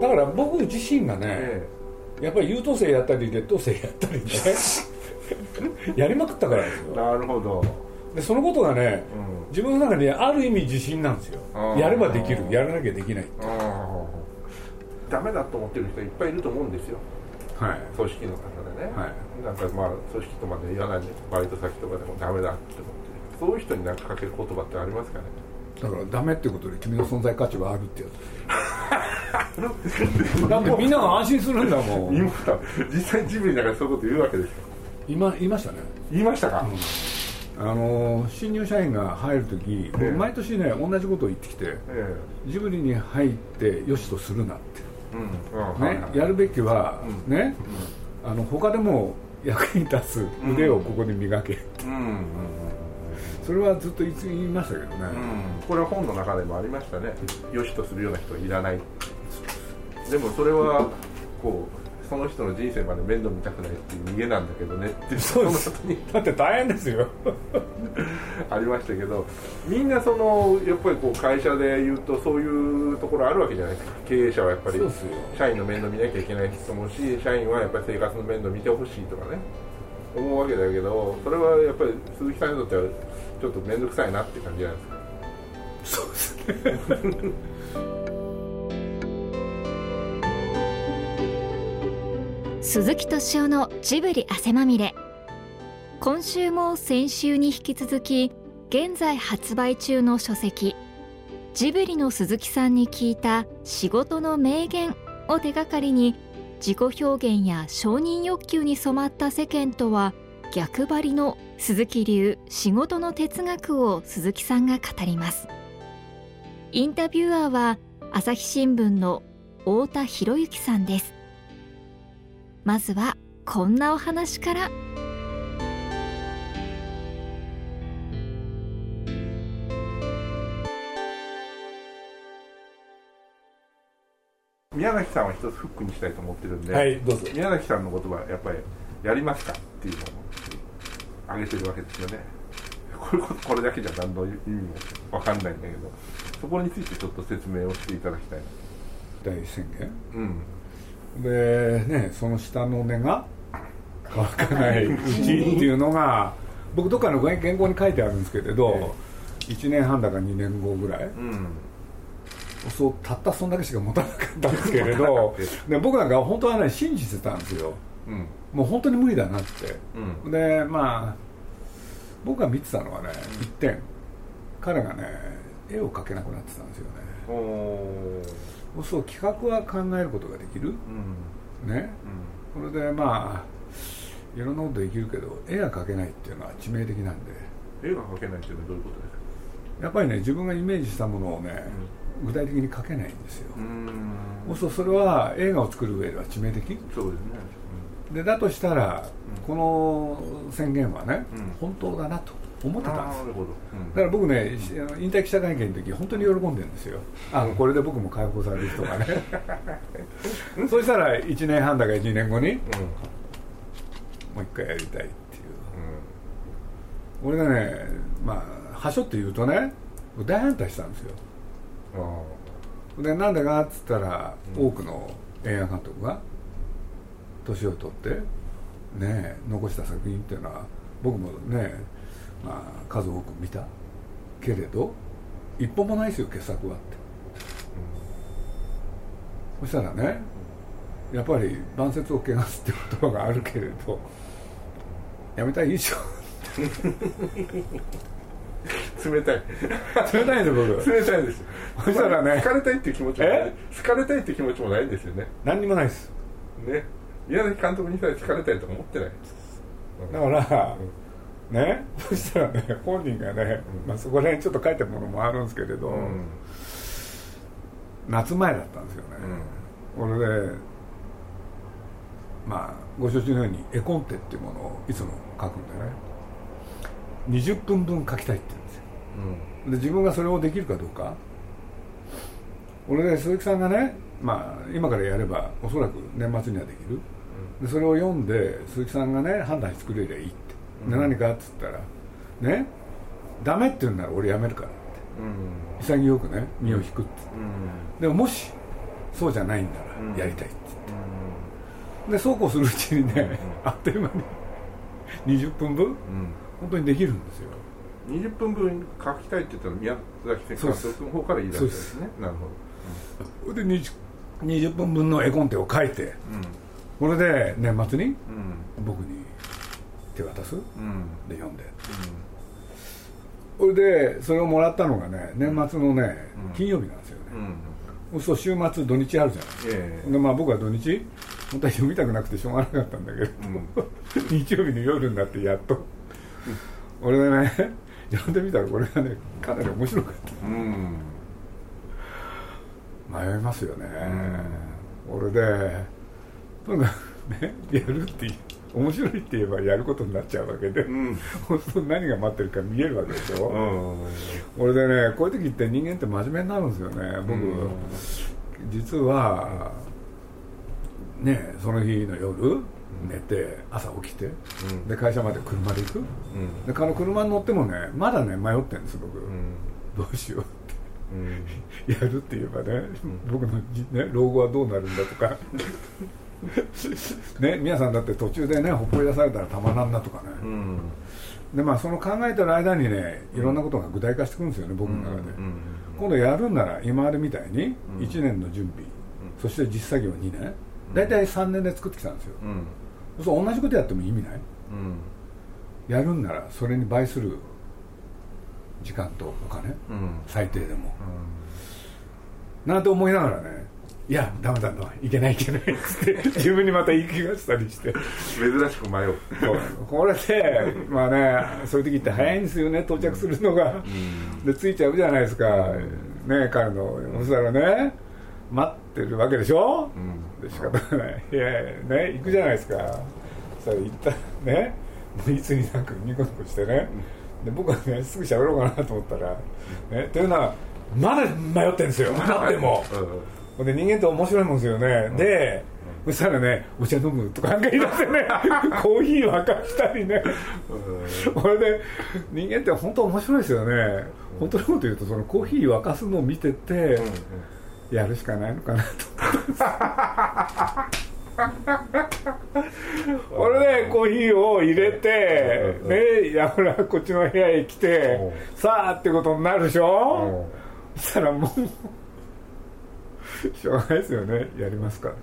だから僕自身がね、えやっぱり優等生やったり劣等生やったりね やりまくったからですえよ。なるほど、でそのことがねうん。自分の中にある意味自信なんですよ。やればできるやらなきゃできないあー。ダメだと思ってる人いっぱいいると思うんですよ。はい。組織の中でね、はい。なんかまあ組織とまで言わないでバイト先とかでもダメだって思ってる。そういう人になんかかける言葉ってありますかね？だからダメってことで君の存在価値はあるってやつだってみんなが安心するんだもん。言いました実際にジブリの中でそういうこと言うわけですよ。今言いましたね。言いましたか、あのー新入社員が入るとき、僕ええ。毎年ね同じことを言ってきてえジブリに入ってよしとするなって。えうん。ねは、いやるべきは、うん。ね、あの他でも役に立つ腕をここで磨け、うん。うん。うん。それはずっと言い言いましたけどね、うん。これは本の中でもありましたね。よしとするような人はいらないでもそれはこうその人の人生まで面倒見たくないっていう逃げなんだけどねっていうそうです。だって大変ですよ。ありましたけどみんなそのやっぱりこう会社で言うとそういうところあるわけじゃないですか。経営者はやっぱり社員の面倒見なきゃいけない人もし社員はやっぱり生活の面倒見てほしいとかね。思うわけだけどそれはやっぱり鈴木さんにとってはちょっと面倒くさいなって感じじゃないですか。そうですね 鈴木敏夫のジブリ汗まみれ。今週も先週に引き続き現在発売中の書籍ジブリの鈴木さんに聞いた仕事の名言を手がかりに自己表現や承認欲求に染まった世間とは逆張りの鈴木流仕事の哲学を鈴木さんが語ります。インタビュアーは朝日新聞の太田博之さんです。まずはこんなお話から。宮崎さんは一つフックにしたいと思ってるんで、はいどうぞ。宮崎さんの言葉やっぱりやりますかっていうのを挙げてるわけですよね。これこれだけじゃ何の意味も分かんないんだけどそこについてちょっと説明をしていただきたいな大宣言？うんでねその下の根が乾かない。うちっていうのが僕どっかの原稿に書いてあるんですけれど、1年半だか2年後ぐらいうん。そうたったそんだけしか持たなかったんですけれど で僕なんか本当はね信じてたんですよ。うん。もう本当に無理だなって。うん。でまあ僕が見てたのはね一点。彼がね絵を描けなくなってたんですよねそう企画は考えることができる。うん。ね。これでまあいろんなことできるけど絵が描けないっていうのは致命的なんで。絵が描けないっていうのはどういうことですか？やっぱりね自分がイメージしたものをね、具体的に描けないんですよ、うん。そうそれは映画を作る上では致命的？そうですね。でだとしたら、うん。この宣言はね、うん。本当だなと思ってたんですだから僕ね引退記者会見の時本当に喜んでるんですよ。あこれで僕も解放される人がね。そしたら1年半だか1年後にうん。もう一回やりたいっていう。俺がねまあはしょって言うとね大反対したんですよ。うんでなんでかっつったら、多くの映画監督が年を取ってね残した作品っていうのは僕もね、まあ、数多く見たけれど一本もないですよ傑作はって、そしたらねやっぱり晩節を汚すって言葉があるけれどやめたらいいでしょ冷たい。冷たいんで僕。冷たいです。そしたらね好かれたいっていう気持ちもな好かれたいっていう気持ちもないんですよね。何にもないです。ね。宮崎監督に対して好かれたいとか思ってないだから、ね、そしたらね、本人がね、まあ、そこら辺ちょっと書いてるものもあるんですけれど、うん。夏前だったんですよね、これで、まあ、ご承知のように、絵コンテっていうものをいつも書くんでね、20分分書きたいって言うんですよ。で自分がそれをできるかどうか。俺で鈴木さんがね、まあ、今からやればおそらく年末にはできる。でそれを読んで鈴木さんがね判断してくれりゃいいって、で何かっつったらねダメって言うなら俺やめるからって。うん。潔くね身を引くって、うん。でももしそうじゃないんだらやりたいって言って、でそうこうするうちにね、あっという間に20分分、本当にできるんですよ。20分分書きたいって言ったら宮崎監督の方から言い出したんですね。なるほど、で 20, 20分分の絵コンテを書いて、これで年末に僕に手渡す、で読んで、それでそれをもらったのがね年末のね、金曜日なんですよね、そう週末土日あるじゃない、えー、でまあ僕は土日本当は読みたくなくてしょうがなかったんだけど、うん、日曜日の夜になってやっと、俺でね読んでみたらこれがねかなり面白かった、うん、迷いますよね、うん、俺でとにかくねやるって面白いって言えばやることになっちゃうわけで、うん、本当何が待ってるか見えるわけでしょ、うん、俺でねこういう時って人間って真面目になるんですよね。僕、うん、実はねその日の夜寝て朝起きて、で会社まで車で行く、でこの車に乗ってもねまだね迷ってるんです僕、どうしようって、やるって言えばね、僕の、ね、老後はどうなるんだとか ね皆さんだって途中でねほっぽり出されたらたまらんなとかね、うん、でまあその考えてる間にねいろんなことが具体化してくるんですよね僕の中で、今度やるんなら今までみたいに1年の準備、そして実作業2年大体3年で作ってきたんですよ、うん、そう同じことやっても意味ない、やるんならそれに倍する時間とお金、最低でも、なんて思いながらねいやダメだといけないいけないっつって 自分にまた言い気がしたりして。珍しく迷う。これでまあねそういう時って早いんですよね到着するのが、うん、で着いちゃうじゃないですか、ね彼のそしたらね待ってるわけでしょ、うん、で仕方がない。いやね行くじゃないですか。そしたら行ったねいつになくニコニコしてね。で僕はねすぐ喋ろうかなと思ったら、ね、というのはまだ迷ってるんですよ。まだでも、うんで人間って面白いもんですよね、うん、で、そしたらねお茶飲むとかなんか言い出してね コーヒー沸かしたりね、これで人間って本当面白いですよね、本当のこと言うとそのコーヒー沸かすのを見てて、やるしかないのかなと。俺でコーヒーを入れて、ね、やらこっちの部屋へ来て、さあってことになるでしょ、そしたらもう しょうがないですよね。やりますか。っ て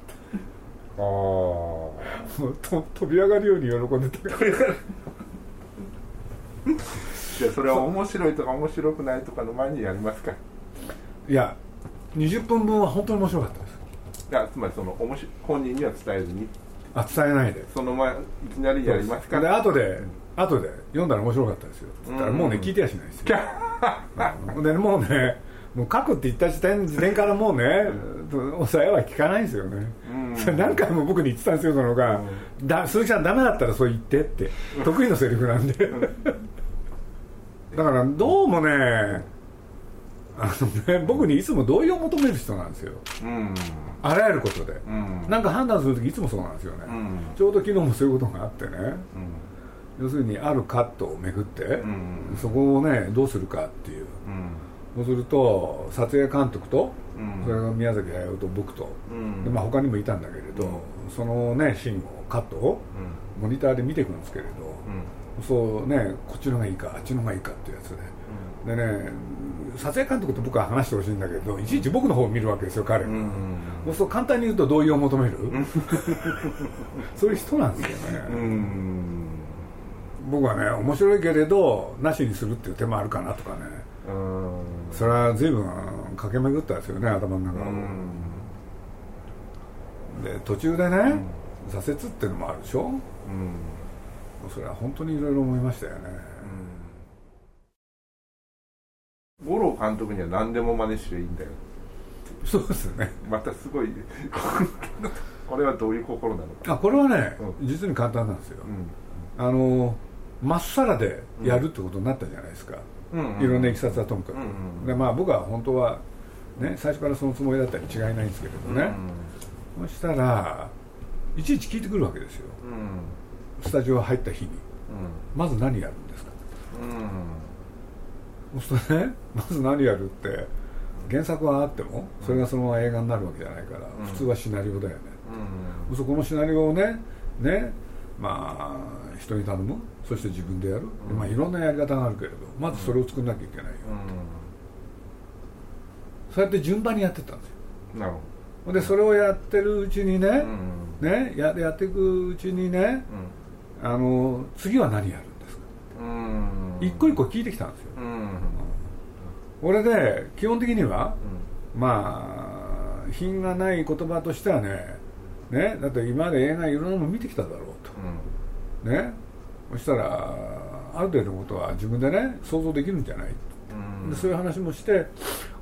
ああもうと飛び上がるように喜んでた。からじゃあそれは面白いとか面白くないとかの前にやりますか。いや20分分は本当に面白かったです。いやつまりその面白本人には伝えずに。あ伝えないで。その前いきなりやりますか。で後で後で読んだら面白かったですよ。っつったらもうね聞いてやしないですよ。でもうねもう書くって言った時点時点からもうね、抑えは聞かないんですよね、うん、何回も僕に言ってたんですよそのが、うん、だ鈴木さんダメだったらそう言ってって。得意のセリフなんで。だからどうもねあのね僕にいつも同意を求める人なんですよ、うん、あらゆることで、うん、なんか判断する時いつもそうなんですよね、うん、ちょうど昨日もそういうことがあってね、要するにあるカットをめぐって、そこをねどうするかっていう、そうすると撮影監督と、それが宮崎駿と僕と、でまあ、他にもいたんだけれど、そのねシーンをカットをモニターで見ていくんですけれど、そうねこっちの方がいいかあっちの方がいいかっていうやつで、でね撮影監督と僕は話してほしいんだけどいちいち僕の方を見るわけですよ彼。が、うんそうすると簡単に言うと同意を求める？そういう人なんですよね、僕はね面白いけれどなしにするっていう手もあるかなとかねそれは随分駆け巡ったですよね頭の中を、で途中でね、挫折っていうのもあるでしょ、うん、それは本当にいろいろ思いましたよね、五郎監督には何でも真似していいんだよ。そうですね。またすごい これはどういう心なのか。あこれはね、うん、実に簡単なんですよ、うん、あのまっさらでやるってことになったじゃないですか、いろんないきさつはともかく、でまあ僕は本当はね最初からそのつもりだったに違いないんですけれどね、そしたらいちいち聞いてくるわけですよ、スタジオ入った日に、まず何やるんですか、そうするとねまず何やるって原作はあってもそれがそのまま映画になるわけじゃないから、うん。普通はシナリオだよね、うん。そこのシナリオをねねまあ人に頼むそして自分でやる、うん。まあいろんなやり方があるけれどまずそれを作んなきゃいけないよ、うそうやって順番にやってったんですよ。んなるほでそれをやってるうちにね、ねややっていくうちにねあの次は何やるんですか。うん。一個一個聞いてきたんですよ。うん。俺で基本的にはまあ品がない言葉としてはねねだって今まで映画いろんなの見てきただろうと。ねそしたらある程度のことは自分でね想像できるんじゃない。うん。でそういう話もして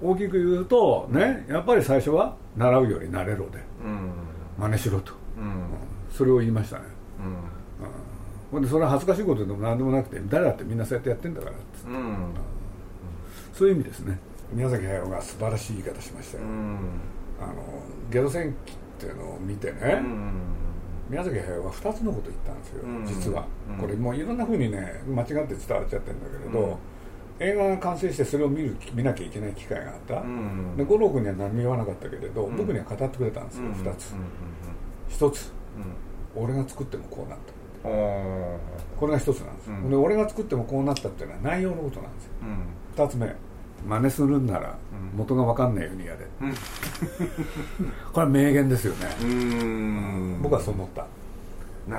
大きく言うとねやっぱり最初は習うより慣れろで。うん。真似しろと、うん。うん。それを言いましたね。うん。ほん。でそれは恥ずかしいことでも何でもなくて誰だってみんなそうやってやってんだからっつってうん。そういう意味ですね。宮崎駿が素晴らしい言い方しましたよ、うん。あのゲド戦記っていうのを見てね、宮崎駿は2つのこと言ったんですよ、うん。実は、うん。これもういろんなふうにね間違って伝わっちゃってるんだけれど、うん。映画が完成してそれを見る見なきゃいけない機会があった、うんで五郎君には何も言わなかったけれど、うん。僕には語ってくれたんですよ、うん2つ、うん。1つ。俺が作ってもこうなったこれが1つなんです、うん。で俺が作ってもこうなったっていうのは内容のことなんですよ。うん。2つ目真似するんならうん。元が分かんないようにやれ、うん。これは名言ですよね、うん。僕はそう思った。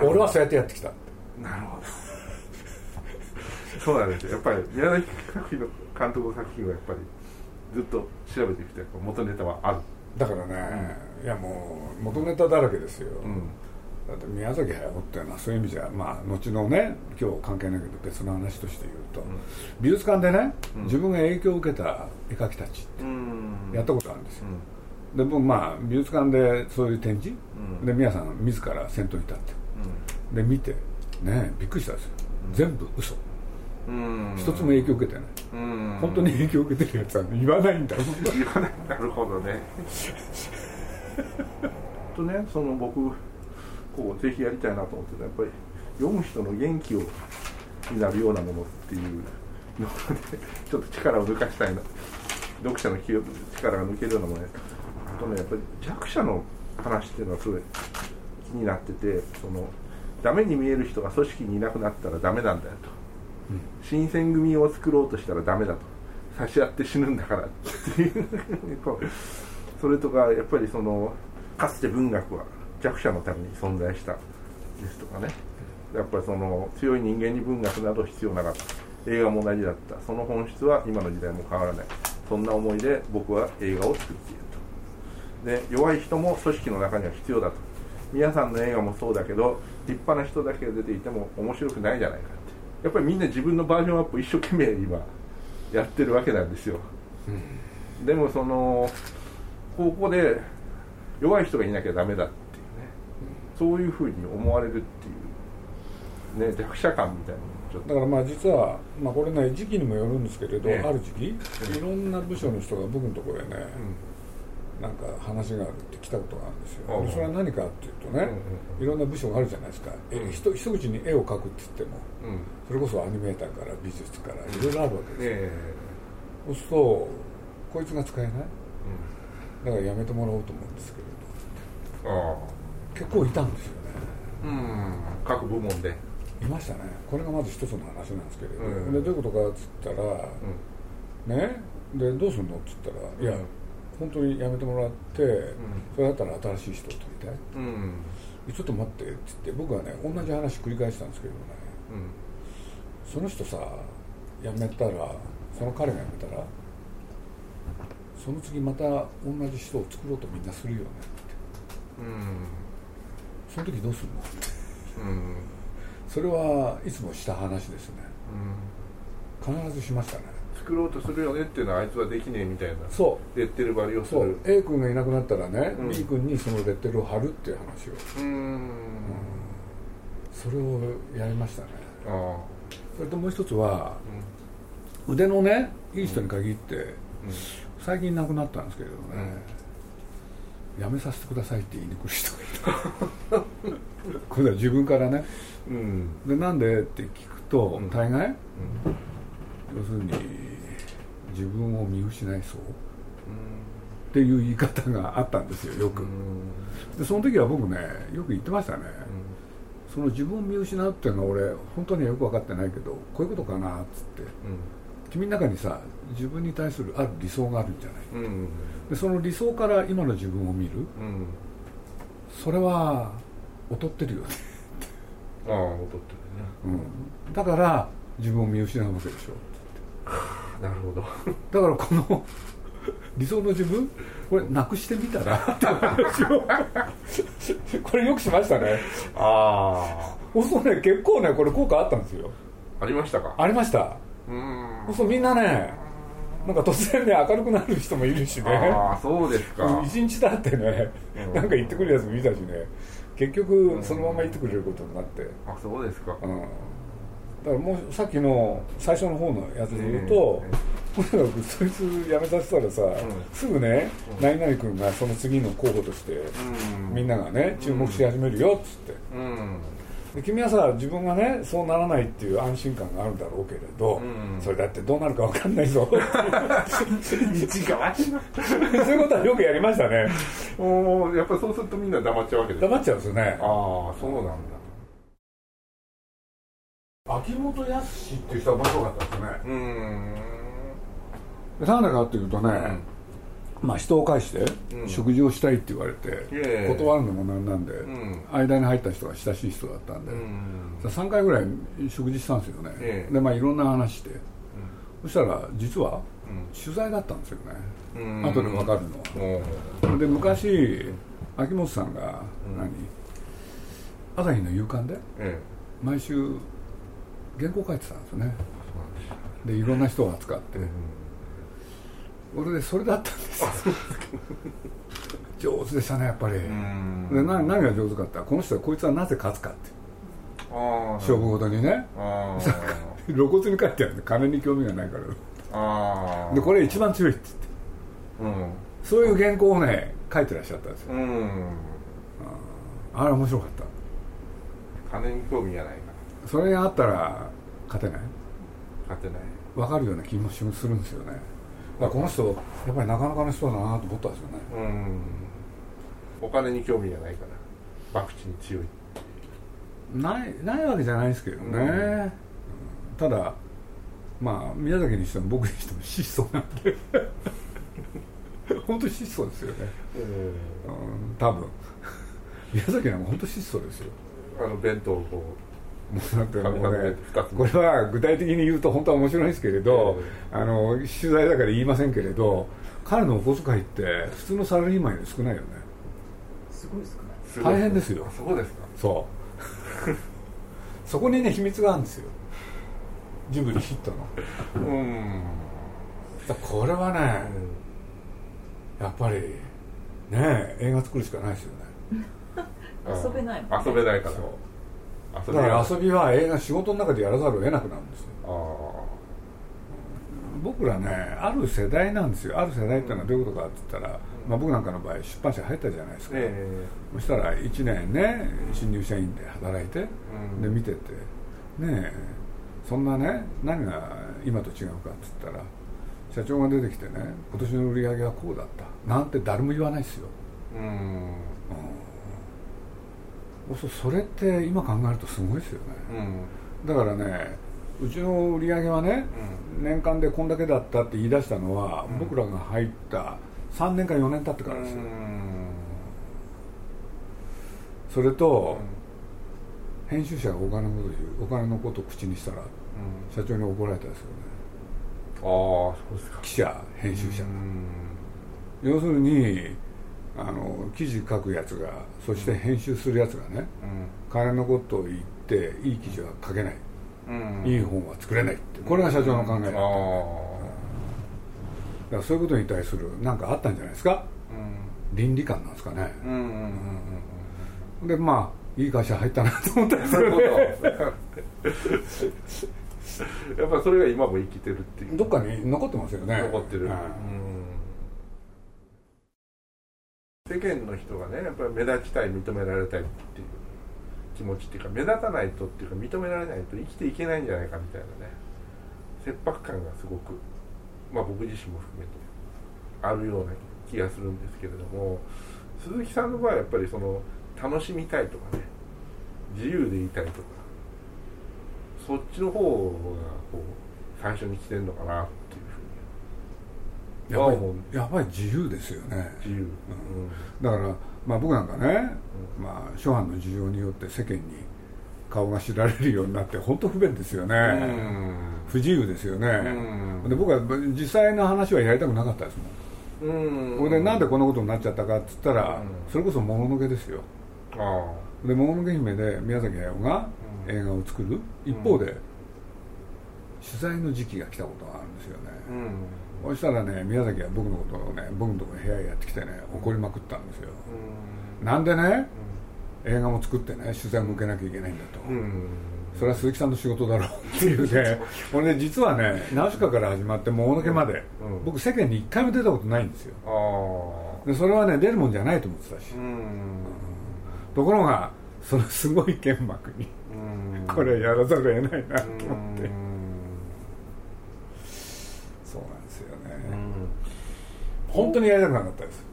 俺はそうやってやってきた。なるほど。そうなんですよ。やっぱり宮崎作品の監督の作品はやっぱりずっと調べてきて元ネタはある。だからね、いやもう元ネタだらけですよ、うんだって宮崎駿っていうのはそういう意味じゃまあ後のね今日関係ないけど別の話として言うと、美術館でね、うん。自分が影響を受けた絵描きたちうん。やったことあるんですよ、うん。で僕まあ美術館でそういう展示、うん。で皆さん自ら先頭に立ってで見てねびっくりしたんですよ、全部嘘。うん。一つも影響を受けてない、うん。本当に影響を受けてるやつは言わないんだ 言わない。なるほどね。とねその僕こうぜひやりたいなと思ってたやっぱり読む人の元気をになるようなものっていうのでちょっと力を抜かしたいな読者の力が抜けるようなものねあとねやっぱり弱者の話っていうのはすごい気になっててそのダメに見える人が組織にいなくなったらダメなんだよと、新選組を作ろうとしたらダメだと。差し合って死ぬんだからっていうそれとかやっぱりそのかつて文学は弱者のために存在したですとかね。やっぱりその強い人間に文学など必要なかった。映画も同じだったその本質は今の時代も変わらない。そんな思いで僕は映画を作っていると。で弱い人も組織の中には必要だと。皆さんの映画もそうだけど立派な人だけが出ていても面白くないじゃないかって。やっぱりみんな自分のバージョンアップを一生懸命今やってるわけなんですよ、でもそのここで弱い人がいなきゃダメだってそういうふうに思われるっていうね弱者感みたいなのもちょっと。だからまあ実は、まあ、これね時期にもよるんですけれど、ええ。ある時期いろんな部署の人が僕のところへね、なんか話があるって来たことがあるんですよ、うんでそれは何かっていうとね、うんいろんな部署があるじゃないですか、えひと一口に絵を描くって言ってもうん。うんそれこそアニメーターから美術からいろいろあるわけですよ、えそうするとこいつが使えない？だからやめてもらおうと思うんですけれど。えあ結構いたんですよね。あうん。各部門で。いましたね。これがまず一つの話なんですけれど、うん。でどういうことかっつったら、ね？でどうするのっつったらいや、うん。本当にやめてもらって、それだったら新しい人を取りたい。ちょっと待ってっつって僕はね同じ話繰り返したんですけどね。その人さ辞めたらその彼が辞めたらその次また同じ人を作ろうとみんなするよねって。うんその時どうするの？うん。うんそれはいつもした話ですね。必ずしましたね。作ろうとするよねっていうのはあいつはできねえみたいな。そレッテル張りをうそう。する A 君がいなくなったらね、うん。B 君にそのレッテルを貼るっていう話を。うん。それをやりましたね。ああ。それともう一つは腕のねいい人に限ってうん。最近亡くなったんですけれどね、やめさせてくださいって言いに来る人がいたこれは自分からね。うん。でなんでって聞くとうん。大概、要するに自分を見失いそうっていう言い方があったんですよよく。でその時は僕ねよく言ってましたね、その自分を見失うっていうのは俺本当によく分かってないけどこういうことかなっつって、君の中にさ自分に対するある理想があるんじゃない、でその理想から今の自分を見る、それは劣ってるよね。ああ劣ってるね、うん、だから自分を見失うわけでしょ。なるほど。だからこの理想の自分？これなくしてみたら？って話をこれよくしましたね。ああ。そうね結構ねこれ効果あったんですよ。ありましたか？ありました。うんそうみんなねなんか突然ね明るくなる人もいるしね。ああそうですか。一日だってね、なんか言ってくるやつもいたしね。結局そのまま言ってくれることになって、あそうですか、うん、だからもうさっきの最初の方のやつで言うと、とにかくそいつ辞めさせたらさ、うん、すぐね、うん、何々君がその次の候補として、うん、みんながね注目し始めるよっつって、で君はさ自分がねそうならないっていう安心感があるだろうけれど、それだってどうなるか分かんないぞ。そういうことはよくやりましたね。もうやっぱりそうするとみんな黙っちゃうわけです。黙っちゃうんですよね。ああそうなんだ。秋元康っていう人は面白かったですね。うん。なんでかっていうとね、まあ、人を介して食事をしたいって言われて、断るのもなんなんで、間に入った人が親しい人だったんで、う3回ぐらい食事したんですよね、でまあいろんな話して、そしたら実は取材だったんですよね、後で分かるのは、で昔秋元さんが何、朝日の夕刊で、毎週原稿書いてたんですよね。でいろんな人を扱って、俺でそれだったんですよ。上手でしたねやっぱり。で何何が上手かってこの人はこいつはなぜ勝つかって。勝負ごとにね。露骨に書いてあるんで金に興味がないから。でこれ一番強いって言って、うん、そういう原稿をね書いてらっしゃったんですよ、うん、あれ面白かった。金に興味がないから。それがあったら勝てない？勝てない。分かるような気もするんですよねまあ、この人やっぱりなかなかの人だなと思ったんですよね。うん。お金に興味がないから博打に強いないないわけじゃないですけどね、うん、ただまあ宮崎にしても僕にしても質素なんで。本当に質素ですよね、うん、多分。宮崎は本当質素ですよ。あの弁当をこうもうだってもうねこれは具体的に言うと本当は面白いんですけれど、えー、あの取材だから言いませんけれど彼のお小遣いって普通のサラリーマンより少ないよね。すごい少ない大変ですよ。そうですか？そう。そこにね秘密があるんですよ。ジブリヒットの。うん。これはね、やっぱりね映画作るしかないですよね。遊べない遊べないからだから遊びは映画仕事の中でやらざるを得なくなるんですよ。僕らねある世代なんですよ。ある世代っていうのはどういうことかって言ったら、まあ、僕なんかの場合出版社入ったじゃないですか、えー、そしたら1年ね新入社員で働いて、うん、で見ててねそんなね何が今と違うかって言ったら社長が出てきてね今年の売り上げはこうだった。なんて誰も言わないですよ。うん、うんそれって今考えるとすごいですよね、うん、だからねうちの売り上げはね、うん、年間でこんだけだったって言い出したのは、うん、僕らが入った3年か4年経ってからですよ、それと、編集者がお金のことお金のことを口にしたら、社長に怒られたですよね。ああそうですか。記者編集者。が要するにあの記事書くやつがそして編集するやつがね、うん、彼のことを言っていい記事は書けない、うん、いい本は作れないって。これが社長の考えだ。った、うん、だそういうことに対する何かあったんじゃないですか、倫理観なんですかね、でまあいい会社入ったなと思ったんですけど、ね、やっぱそれが今も生きてるっていう。どっかに残ってますよね。残ってる、うん世間の人がねやっぱり目立ちたい認められたいっていう気持ちっていうか目立たないとっていうか認められないと生きていけないんじゃないかみたいなね切迫感がすごくまあ僕自身も含めてあるような気がするんですけれども鈴木さんの場合はやっぱりその楽しみたいとかね自由でいたいとかそっちの方がこう最初に来てるのかなっていうやっぱりやっぱり自由ですよね。自由、うん、だからまあ僕なんかね、うん、まあ諸般の事情によって世間に顔が知られるようになって本当不便ですよね、不自由ですよね、で僕は実際の話はやりたくなかったですもん、これでなんでこんなことになっちゃったかっつったら、それこそもののけですよ。でもののけ姫で宮崎駿が映画を作る。一方で、取材の時期が来たことがあるんですよね、そしたらね宮崎は僕のことをね僕のところに部屋にやってきてね怒りまくったんですよ、なんでね、映画も作ってね取材も受けなきゃいけないんだと、それは鈴木さんの仕事だろうっていうね。俺ね実はねナウシカから始まってもののけまで、僕世間に一回も出たことないんですよ。でそれはね出るもんじゃないと思ってたし、ところがそのすごい剣幕にこれやらざるを得ないなと思ってそうなんですよね本当にやりたくなかったです。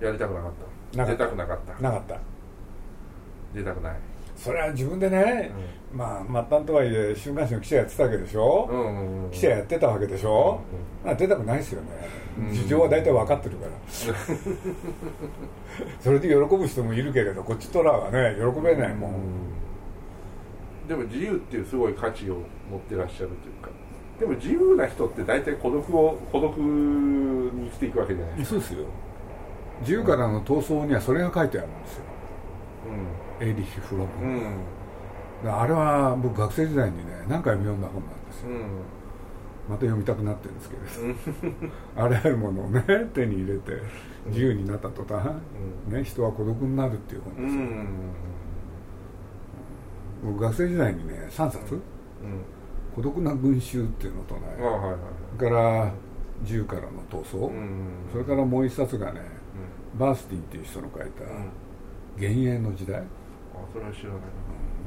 やりたくなかった。出たくなかった。なかった。出たくない。それは自分でね、うん、まあ末端とはいえ週刊誌の記者やってたわけでしょ、うんうんうん、記者やってたわけでしょ、うんうん、出たくないですよね、うん、事情は大体分かってるから。それで喜ぶ人もいるけれどこっちとらはね喜べないもん、うん、でも自由っていうすごい価値を持ってらっしゃるというかでも自由な人って大体孤独を孤独に生きていくわけじゃない。ですかそうですよ。自由からの闘争にはそれが書いてあるんですよ。エイリッヒ・フロム、あれは僕学生時代にね何回も読んだ本なんですよ、また読みたくなってるんですけれど。あらゆるものをね手に入れて自由になった途端、ね、人は孤独になるっていう本ですよ、僕学生時代にね3冊、孤独な群衆っていうのとね、それから自由からの闘争、それからもう一冊がね、バースティンっていう人の書いた「幻影の時代」それは知らない。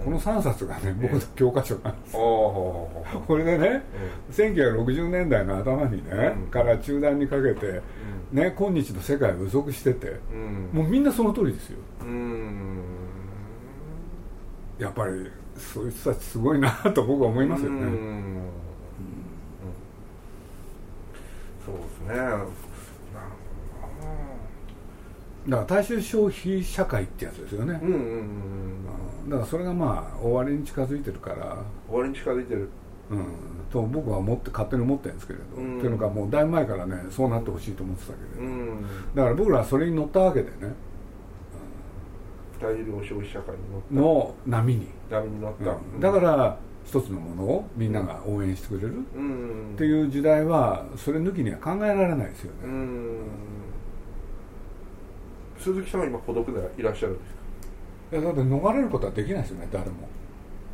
この3冊がね、僕の教科書なんです。これでね、1960年代の頭にね、から中段にかけて、ね、今日の世界を予測してて、もうみんなその通りですよ、やっぱりそういう人たちすごいなと僕は思いますよね、そうですね。だから大衆消費社会ってやつですよね、うんうんうん、だからそれがまあ終わりに近づいてるから。終わりに近づいてる。うん。と僕は思って勝手に思ってるんですけれど、うん、っていうのがもうだいぶ前からねそうなってほしいと思ってたけれど、うん、だから僕らはそれに乗ったわけでね、大量消費社会の波に波に乗った、うん、だから一つのものをみんなが応援してくれる。っていう時代はそれ抜きには考えられないですよね、鈴木さんは今孤独でいらっしゃるんですか？いやだって逃れることはできないですよね誰も。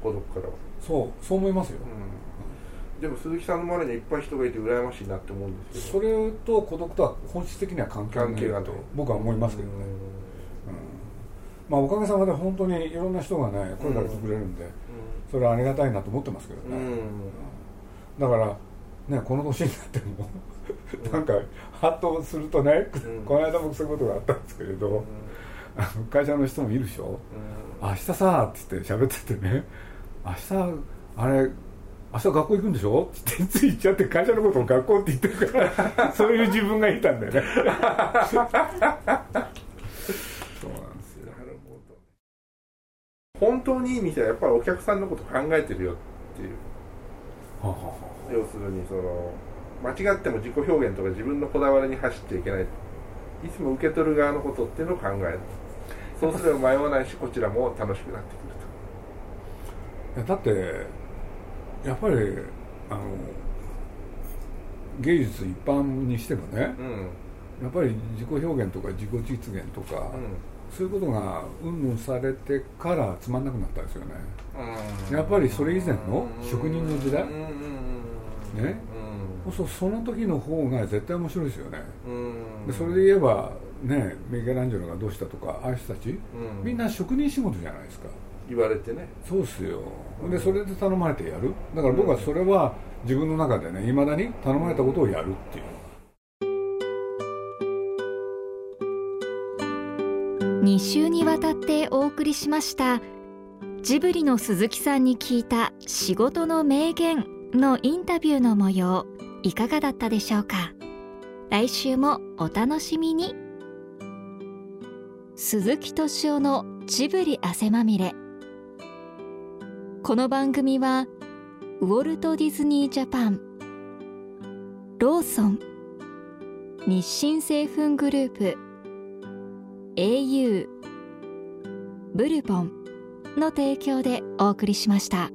孤独からは。そうそう思いますよ、うん、でも鈴木さんの周りにいっぱい人がいて羨ましいなって思うんですけど。それと孤独とは本質的には関係ないと僕は思いますけどね、うん、まあおかげさまで本当にいろんな人がね声かけてくれるんで、それはありがたいなと思ってますけどね、だからねこの年になってもなんかハッとするとね、うん、この間僕そういうことがあったんですけれど、うん、会社の人もいるでしょ、うん、明日さっつって喋っててね。明日あれ明日学校行くんでしょ？ってつい言っちゃって会社のことを学校って言ってるから そういう自分がいたんだよねそうなんですよなるほど本当にいい店はやっぱりお客さんのこと考えてるよっていう、ははは要するにその間違っても自己表現とか自分のこだわりに走っちゃいけない。いつも受け取る側のことっていうのを考える。そうすれば迷わないしこちらも楽しくなってくると。だってやっぱりあの芸術一般にしてもね、うん、やっぱり自己表現とか自己実現とか、うん、そういうことがうんぬんされてからつまんなくなったんですよね、うん、やっぱりそれ以前の職人の時代、ね、そうその時の方が絶対面白いですよね。でそれで言えばねミケランジェロがどうしたとかああいう人たち、みんな職人仕事じゃないですか。言われてね。そうっすよ。でそれで頼まれてやる。だから僕はそれは自分の中でねいまだに頼まれたことをやるっていう2週にわたってお送りしました。ジブリの鈴木さんに聞いた仕事の名言のインタビューの模様いかがだったでしょうか？来週もお楽しみに。鈴木敏夫のジブリ汗まみれ。この番組はウォルト・ディズニー・ジャパンローソン日清製粉グループ au ブルポンの提供でお送りしました。